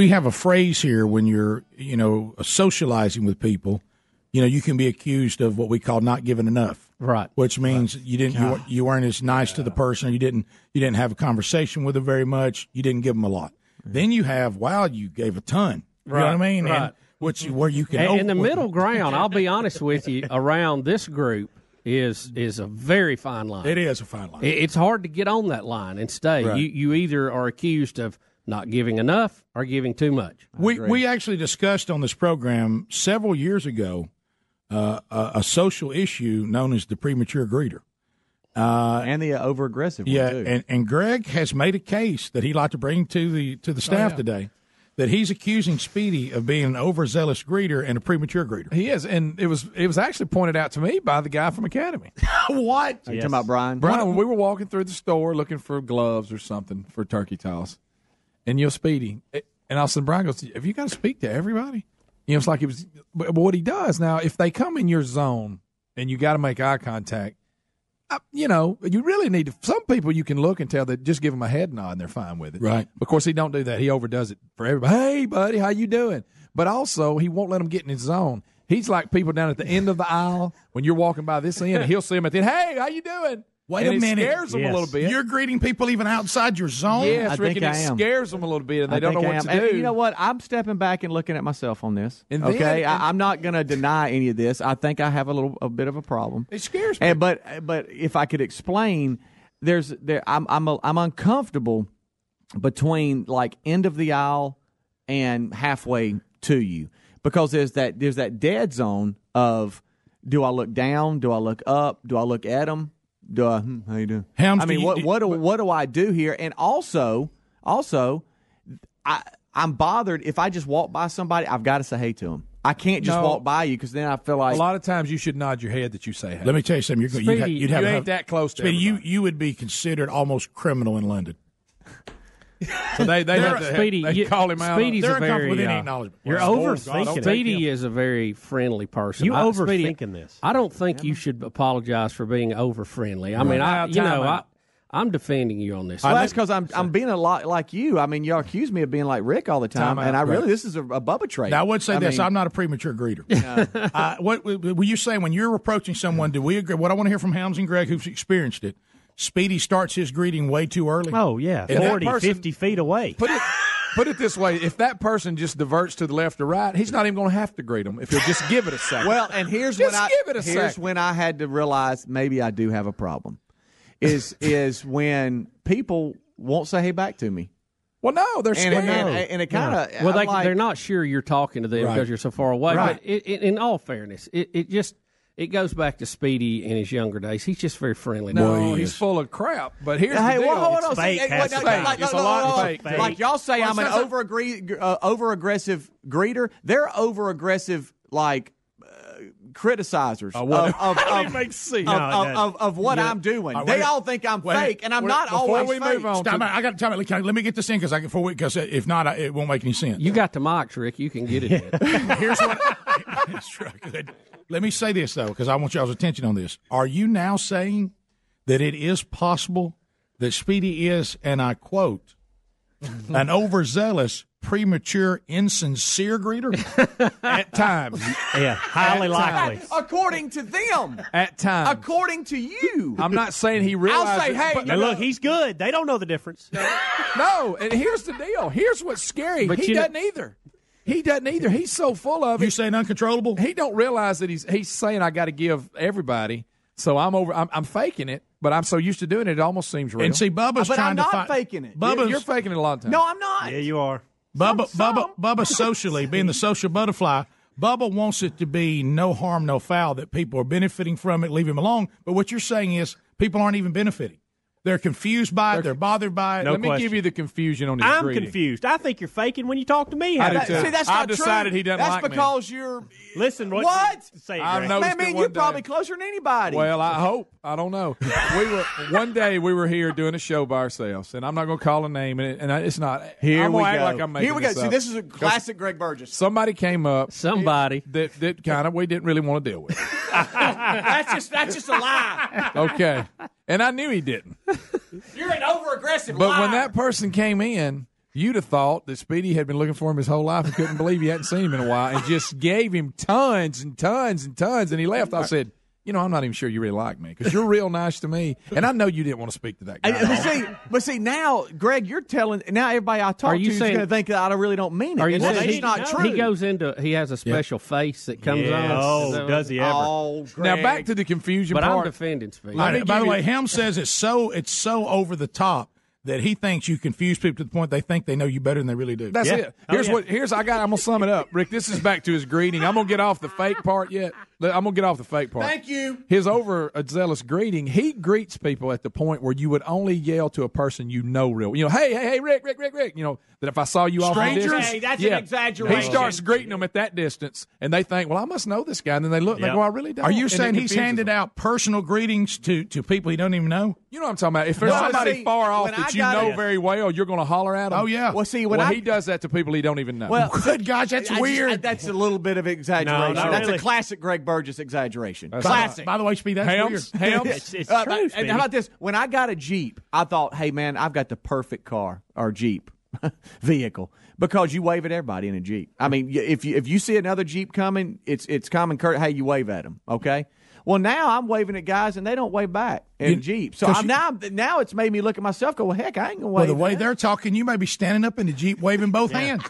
We have a phrase here when you're, you know, socializing with people. You know, you can be accused of what we call not giving enough, right? Which means you didn't, you, weren't- you weren't as nice to the person, or you didn't, you didn't have a conversation with them very much. You didn't give them a lot. Then you have, wow, you gave a ton. You know what I mean? And Right. which where you can And, and the middle ground, I'll be honest with you, around this group is is a very fine line. It is a fine line. It's hard to get on that line and stay. Right. You you either are accused of not giving enough or giving too much. We we actually discussed on this program several years ago uh, a, a social issue known as the premature greeter. Uh, and the over aggressive one, yeah, too. and, and Greg has made a case that he'd like to bring to the to the staff yeah. today that he's accusing Speedy of being an overzealous greeter and a premature greeter. He is, and it was it was actually pointed out to me by the guy from Academy. what? Are you talking about Brian? Brian, when we were walking through the store looking for gloves or something for turkey toss, and you're Speedy, and all of a sudden Brian goes, "Have you got to speak to everybody?" You know, it's like it was. But what he does now, if they come in your zone and you got to make eye contact, uh, you know, you really need to. Some people you can look and tell that just give them a head nod and they're fine with it. Right. Of course, he don't do that. He overdoes it for everybody. Hey, buddy, how you doing? But also, he won't let them get in his zone. He's like people down at the end of the aisle when you're walking by this end, and he'll see them at the end. Hey, how you doing? Wait And a it minute. scares them a little bit. You're greeting people even outside your zone. Yes, I Rick, think and it I am. scares them a little bit, and they I don't know what to am. do. And you know what? I'm stepping back and looking at myself on this. And then- okay, and- I, I'm not going to deny any of this. I think I have a little a bit of a problem. It scares me. And, but but if I could explain, there's there I'm I'm a, I'm uncomfortable between like end of the aisle and halfway to you because there's that there's that dead zone of do I look down? Do I look up? Do I look at them? Do I? Hmm, how you doing? Helms, I do mean, you- what do- what do, what do I do here? And also also, I I'm bothered if I just walk by somebody. I've got to say hey to them. I can't just No. walk by you because then I feel like a lot of times you should nod your head that you say hey. Let me tell you something. You're, going you'd, have, you'd have you have- ain't that close to Speedy, you you would be considered almost criminal in London. So they they They're- have to Speedy, they you- call him out. Speedy's They're a uncomfortable very. with any uh, acknowledgement. You're Oh, overthinking don't it. Speedy is a very friendly person. You I- Speedy, overthinking this. I don't think you should apologize for being over friendly. I mean, I you know I. I'm defending you on this. Well, that's because I'm I'm being a lot like you. I mean, y'all accuse me of being like Rick all the time, Time and I really Right. this is a, a Bubba trait. Now, I would say this: mean, I'm not a premature greeter. uh, what were you saying when you're approaching someone? Do we agree? What I want to hear from Helms and Greg, who've experienced it. Speedy starts his greeting way too early. Oh yeah, And 40, person- 50 feet away. Put it put it this way: if that person just diverts to the left or right, he's not even going to have to greet them if he'll just give it a second. Well, and here's Just when I give it a here's second. when I had to realize maybe I do have a problem. Is is when people won't say hey back to me. well, no, they're And, scared. and, and it kind of well, they, like, they're not sure you're talking to them Right. because you're so far away. Right. But it, it, in all fairness, it, it just it goes back to Speedy in his younger days. He's just very friendly. no, Boy, he he's full of crap. But here's Hey, the deal: whoa, hold on, It's see, fake, has wait, to no, be. like, It's no, a no, lot no, of no. fake. Like y'all say, Well, I'm an over uh, over aggressive greeter. They're over aggressive, like uh, criticizers Uh, what- of, of, of, even makes sense. of, No, it of, of, of what I'm doing. All right, they all think I'm Wait. fake, and I'm Wait, not before always we move fake. on- Time out. I got to tell Can I- Let me get this in because I can because if not, I- it won't make any sense. You got the mic, Rick. You can get it. in. Here's what. That's true. Good. Let me say this though, because I want y'all's attention on this. Are you now saying that it is possible that Speedy is, and I quote, an overzealous premature, insincere greeter? At times. Yeah, highly At likely. times. According to them. At times. According to you. I'm not saying he realizes. I'll say, hey, but- Now look, he's good. They don't know the difference. No, and here's the deal. Here's what's scary. But he you know- doesn't either. He doesn't either. He's so full of it. You saying uncontrollable? He don't realize that he's he's saying I got to give everybody. So I'm over. I'm, I'm faking it, but I'm so used to doing it. It almost seems real. And see, Bubba's but trying I'm to not faking it. Bubba's, you're faking it a lot of times. No, I'm not. Yeah, you are. Bubba, Some- Bubba, Bubba, socially being the social butterfly. Bubba wants it to be no harm, no foul. That people are benefiting from it. Leave him alone. But what you're saying is people aren't even benefiting. They're confused by it. They're bothered by it. No Let me question. give you the confusion on his I'm greeting. confused. I think you're faking when you talk to me. I How do that? See, that's I've not decided true. he doesn't That's like me. That's because you're. Listen, what? What? Say it, I've Greg. noticed Man, it man, you're day. probably closer than anybody. Well, I hope. I don't know. We were one day we were here doing a show by ourselves, and I'm not going to call a name, and, it, and I, it's not. Here I'm we gonna go. act like I'm making Here we go. this See, this is a classic Greg Burgess. Somebody came up. Somebody. that that kind of we didn't really want to deal with. that's just that's just a lie. Okay, and I knew he didn't. You're an over aggressive But liar. when that person came in, you'd have thought that Speedy had been looking for him his whole life and couldn't believe he hadn't seen him in a while, and just gave him tons and tons and tons, and he left. I said. You know, I'm not even sure you really like me because you're real nice to me, and I know you didn't want to speak to that guy. I- but see, but see now, Greg, you're telling now everybody I talk Are to you is going to think that I really don't mean it. Are you and saying that's he, not true? he goes into he has a special face that comes Yeah. on? Oh, Is does he ever? Oh, now back to the confusion But I'm part. defending Speed. Let by give the way, Helm says it's so it's so over the top that he thinks you confuse people to the point they think they know you better than they really do. That's Yeah. it. Oh, Here's yeah. what. Here's I got. I'm gonna sum it up, Rick. This is back to his greeting. I'm gonna get off the fake part yet. I'm gonna get off the fake part. Thank you. His over zealous greeting. He greets people at the point where you would only yell to a person you know real. You know, hey, hey, hey, Rick, Rick, Rick, Rick. You know that if I saw you off the Strangers? distance, Hey, that's an exaggeration. He starts greeting them at that distance, and they think, well, I must know this guy, and then they look, and Yep. they go, I really don't. Are you And saying he's confuses handed them. out personal greetings to, to people he don't even know? You know what I'm talking about? If there's No, somebody see, far off that I you know it- very well, you're going to holler at him. Oh, yeah. Well, see, when well, I he does that to people he don't even know. Well, Good gosh, that's I just- weird. I- that's a little bit of exaggeration. No, not that's really. a classic Greg Burgess exaggeration. That's classic. By the way, Speed, that's Hams, weird. Hams. It's, it's Uh, true. and how about this? When I got a Jeep, I thought, hey, man, I've got the perfect car or Jeep vehicle because you wave at everybody in a Jeep. I mean, if you if you see another Jeep coming, it's it's common curt. Hey, you wave at them, okay? Well, now I'm waving at guys and they don't wave back in You- Jeep. So I'm, you- now now it's made me look at myself. Go, well, heck, I ain't gonna Well, wave. the way back. they're talking, you may be standing up in the Jeep waving both hands.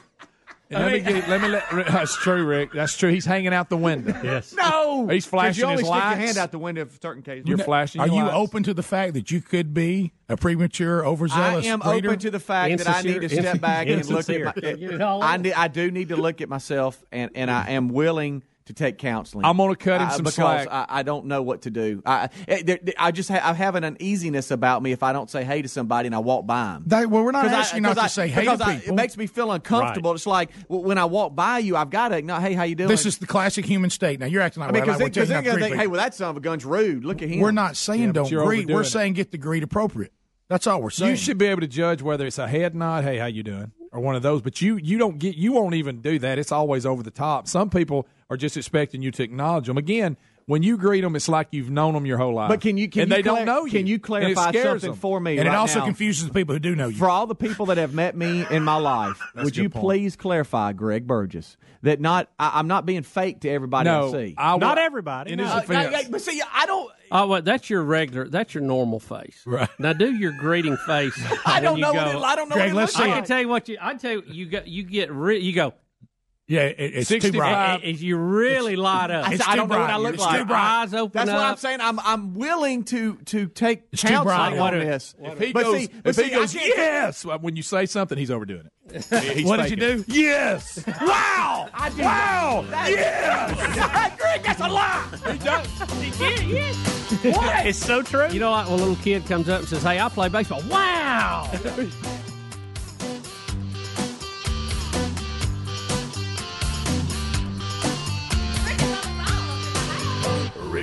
And let me get. Let me let. That's true, Rick. That's true. He's hanging out the window. yes. no, He's flashing you only his stick lights. your hand out the window for certain cases. You're flashing. Are your you lights. open to the fact that you could be a premature, overzealous? I am greeter? open to the fact that I need to step back and look at my. Insincere. I, need, I do need to look at myself, and, and I am willing to take counseling. I'm gonna cut him uh, some because slack. I, I don't know what to do. I eh, there, there- I just ha- I have an uneasiness about me if I don't say hey to somebody and I walk by them. That- well, we're not 'Cause I- asking you not 'cause to I- say hey because to I- people. it makes me feel uncomfortable. It's like w- when I walk by you, I've got to know, hey, how you doing? This is the classic human state. Now you're acting like I mean, well, because like we're they're taking going to think, hey, well, that son of a gun's rude. Look at him. We're not saying Yeah, don't you're greet. We're it. saying get the greet appropriate. That's all we're saying. You should be able to judge whether it's a head nod, hey, how you doing, or one of those. But you you don't get you won't even do that. It's always over the top. Some people are just expecting you to acknowledge them. Again, when you greet them, it's like you've known them your whole life. But can you can and you they clar- don't know you? Can you clarify something them. for me? and it also now? confuses the people who do know you. For all the people that have met me in my life, would you point. please clarify, Greg Burgess, that not I, I'm not being fake to everybody No, I see. I will- Not everybody. In his No. Uh, yeah, yeah, but see, I don't. Oh, well, that's your regular. That's your normal face. Right. Now, do your greeting face. I when don't you know. Go, What it, I don't know. Greg, what it let's looks see I can tell you what you. I tell you, you go. You get. Re, you go. Yeah, it, it's too 65. bright. and- and you really light up. I, It's said, I too don't know what bright. I look It's like. too bright. Eyes open That's up. what I'm saying. I'm I'm willing to to take It's too counseling bright. on this. If he but goes, see, if see, he goes, yes, when you say something, he's overdoing it. He's what did you do? Yes. wow. I do. Wow. Yes. Greg, that's a lie. He does. Yes. What? It's so true. You know, like when a little kid comes up and says, "Hey, I play baseball." Wow.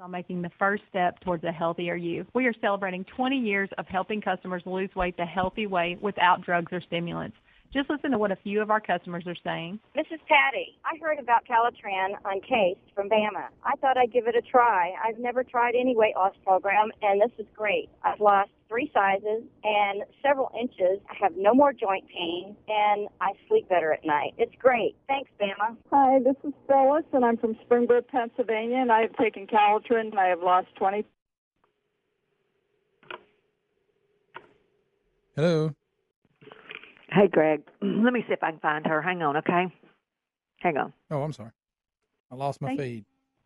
On making the first step towards a healthier you. We are celebrating 20 years of helping customers lose weight the healthy way without drugs or stimulants. Just listen to what a few of our customers are saying. Is Patty. I heard about Calitrin on Case from Bama. I thought I'd give it a try. I've never tried any weight loss program, and this is great. I've lost three sizes and several inches. I have no more joint pain, and I sleep better at night. It's great. Thanks, Bama. Hi, this is Phyllis, and I'm from Springbrook, Pennsylvania, and I have taken Calitrin, and I have lost 20. Hello. Hey, Greg. Let me see if I can find her. Hang on, okay? Hang on. Oh, I'm sorry. I lost my Thank- feed.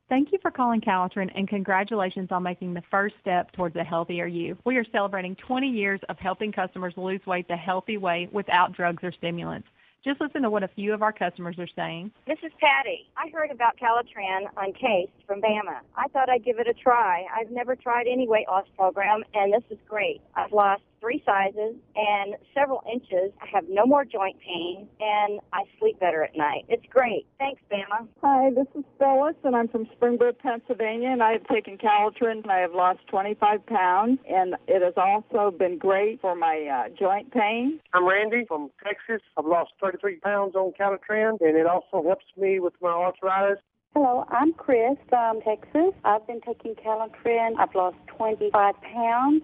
Thank you for calling Calitrin and congratulations on making the first step towards a healthier you. We are celebrating 20 years of helping customers lose weight the healthy way without drugs or stimulants. Just listen to what a few of our customers are saying. This is Patty. I heard about Calitrin on Case from Bama. I thought I'd give it a try. I've never tried any weight loss program, and this is great. I've lost three sizes and several inches. I have no more joint pain, and I sleep better at night. It's great. Thanks, Bama. Hi, this is Phyllis, and I'm from Springbrook, Pennsylvania, and I have taken Calitrin, and I have lost 25 pounds, and it has also been great for my uh, joint pain. I'm Randy from Texas. I've lost 33 pounds on Calitrin, and it also helps me with my arthritis. Hello, I'm Chris from Texas. I've been taking Calitrin. I've lost 25 pounds.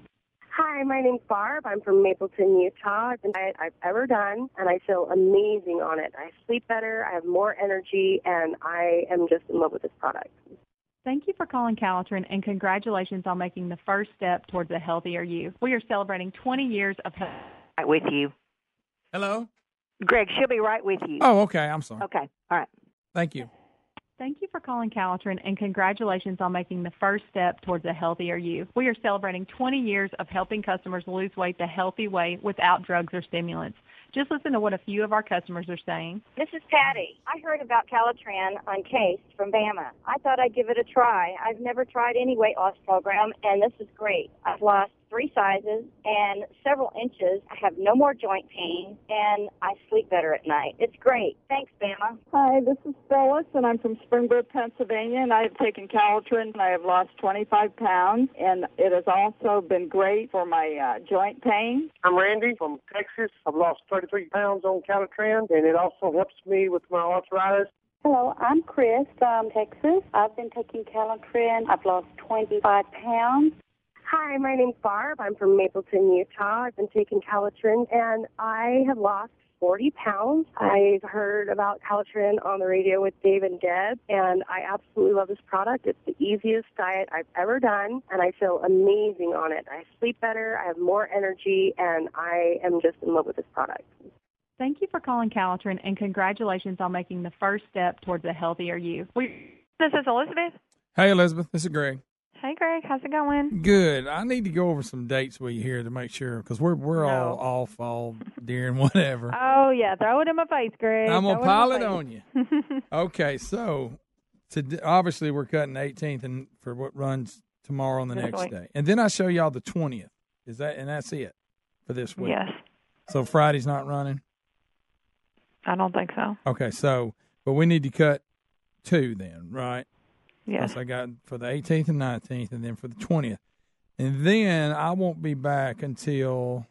Hi, my name's Barb. I'm from Mapleton, Utah. It's the diet I've ever done, and I feel amazing on it. I sleep better, I have more energy, and I am just in love with this product. Thank you for calling Calitrin and congratulations on making the first step towards a healthier you. We are celebrating 20 years of health. Right with you. Hello? Greg, she'll be right with you. Oh, okay. I'm sorry. Okay. All right. Thank you. Thank you for calling Calitrin and congratulations on making the first step towards a healthier you. We are celebrating 20 years of helping customers lose weight the healthy way without drugs or stimulants. Just listen to what a few of our customers are saying. This is Patty. I heard about Calitrin on Case from Bama. I thought I'd give it a try. I've never tried any weight loss program, and this is great. I've lost three sizes and several inches. I have no more joint pain, and I sleep better at night. It's great. Thanks, Bama. Hi, this is Phyllis, and I'm from Springbrook, Pennsylvania, and I have taken Calitrin, and I have lost 25 pounds, and it has also been great for my uh, joint pain. I'm Randy from Texas. I've lost 33 pounds on Calitrin, and it also helps me with my arthritis. Hello, I'm Chris from Texas. I've been taking Calitrin. I've lost 25 pounds. Hi, my name's Barb. I'm from Mapleton, Utah. I've been taking Calitrin, and I have lost 40 pounds. I've heard about Calitrin on the radio with Dave and Deb, and I absolutely love this product. It's the easiest diet I've ever done, and I feel amazing on it. I sleep better, I have more energy, and I am just in love with this product. Thank you for calling Calitrin and congratulations on making the first step towards a healthier you. We This is Elizabeth. Hey, Elizabeth. This is Greg. Hey, Greg. How's it going? Good. I need to go over some dates with you here to make sure because we're we're all off all deer and whatever. Oh yeah, throw it in my face, Greg. I'm gonna pile it on you. Okay, so today, obviously we're cutting 18th and for what runs tomorrow and the This next week. day, and then I show y'all the 20th. Is that and that's it for this week? Yes. So Friday's not running. I don't think so. Okay, so but we need to cut two then, right? Yes. I got for the 18th and 19th, and then for the 20th, and then I won't be back until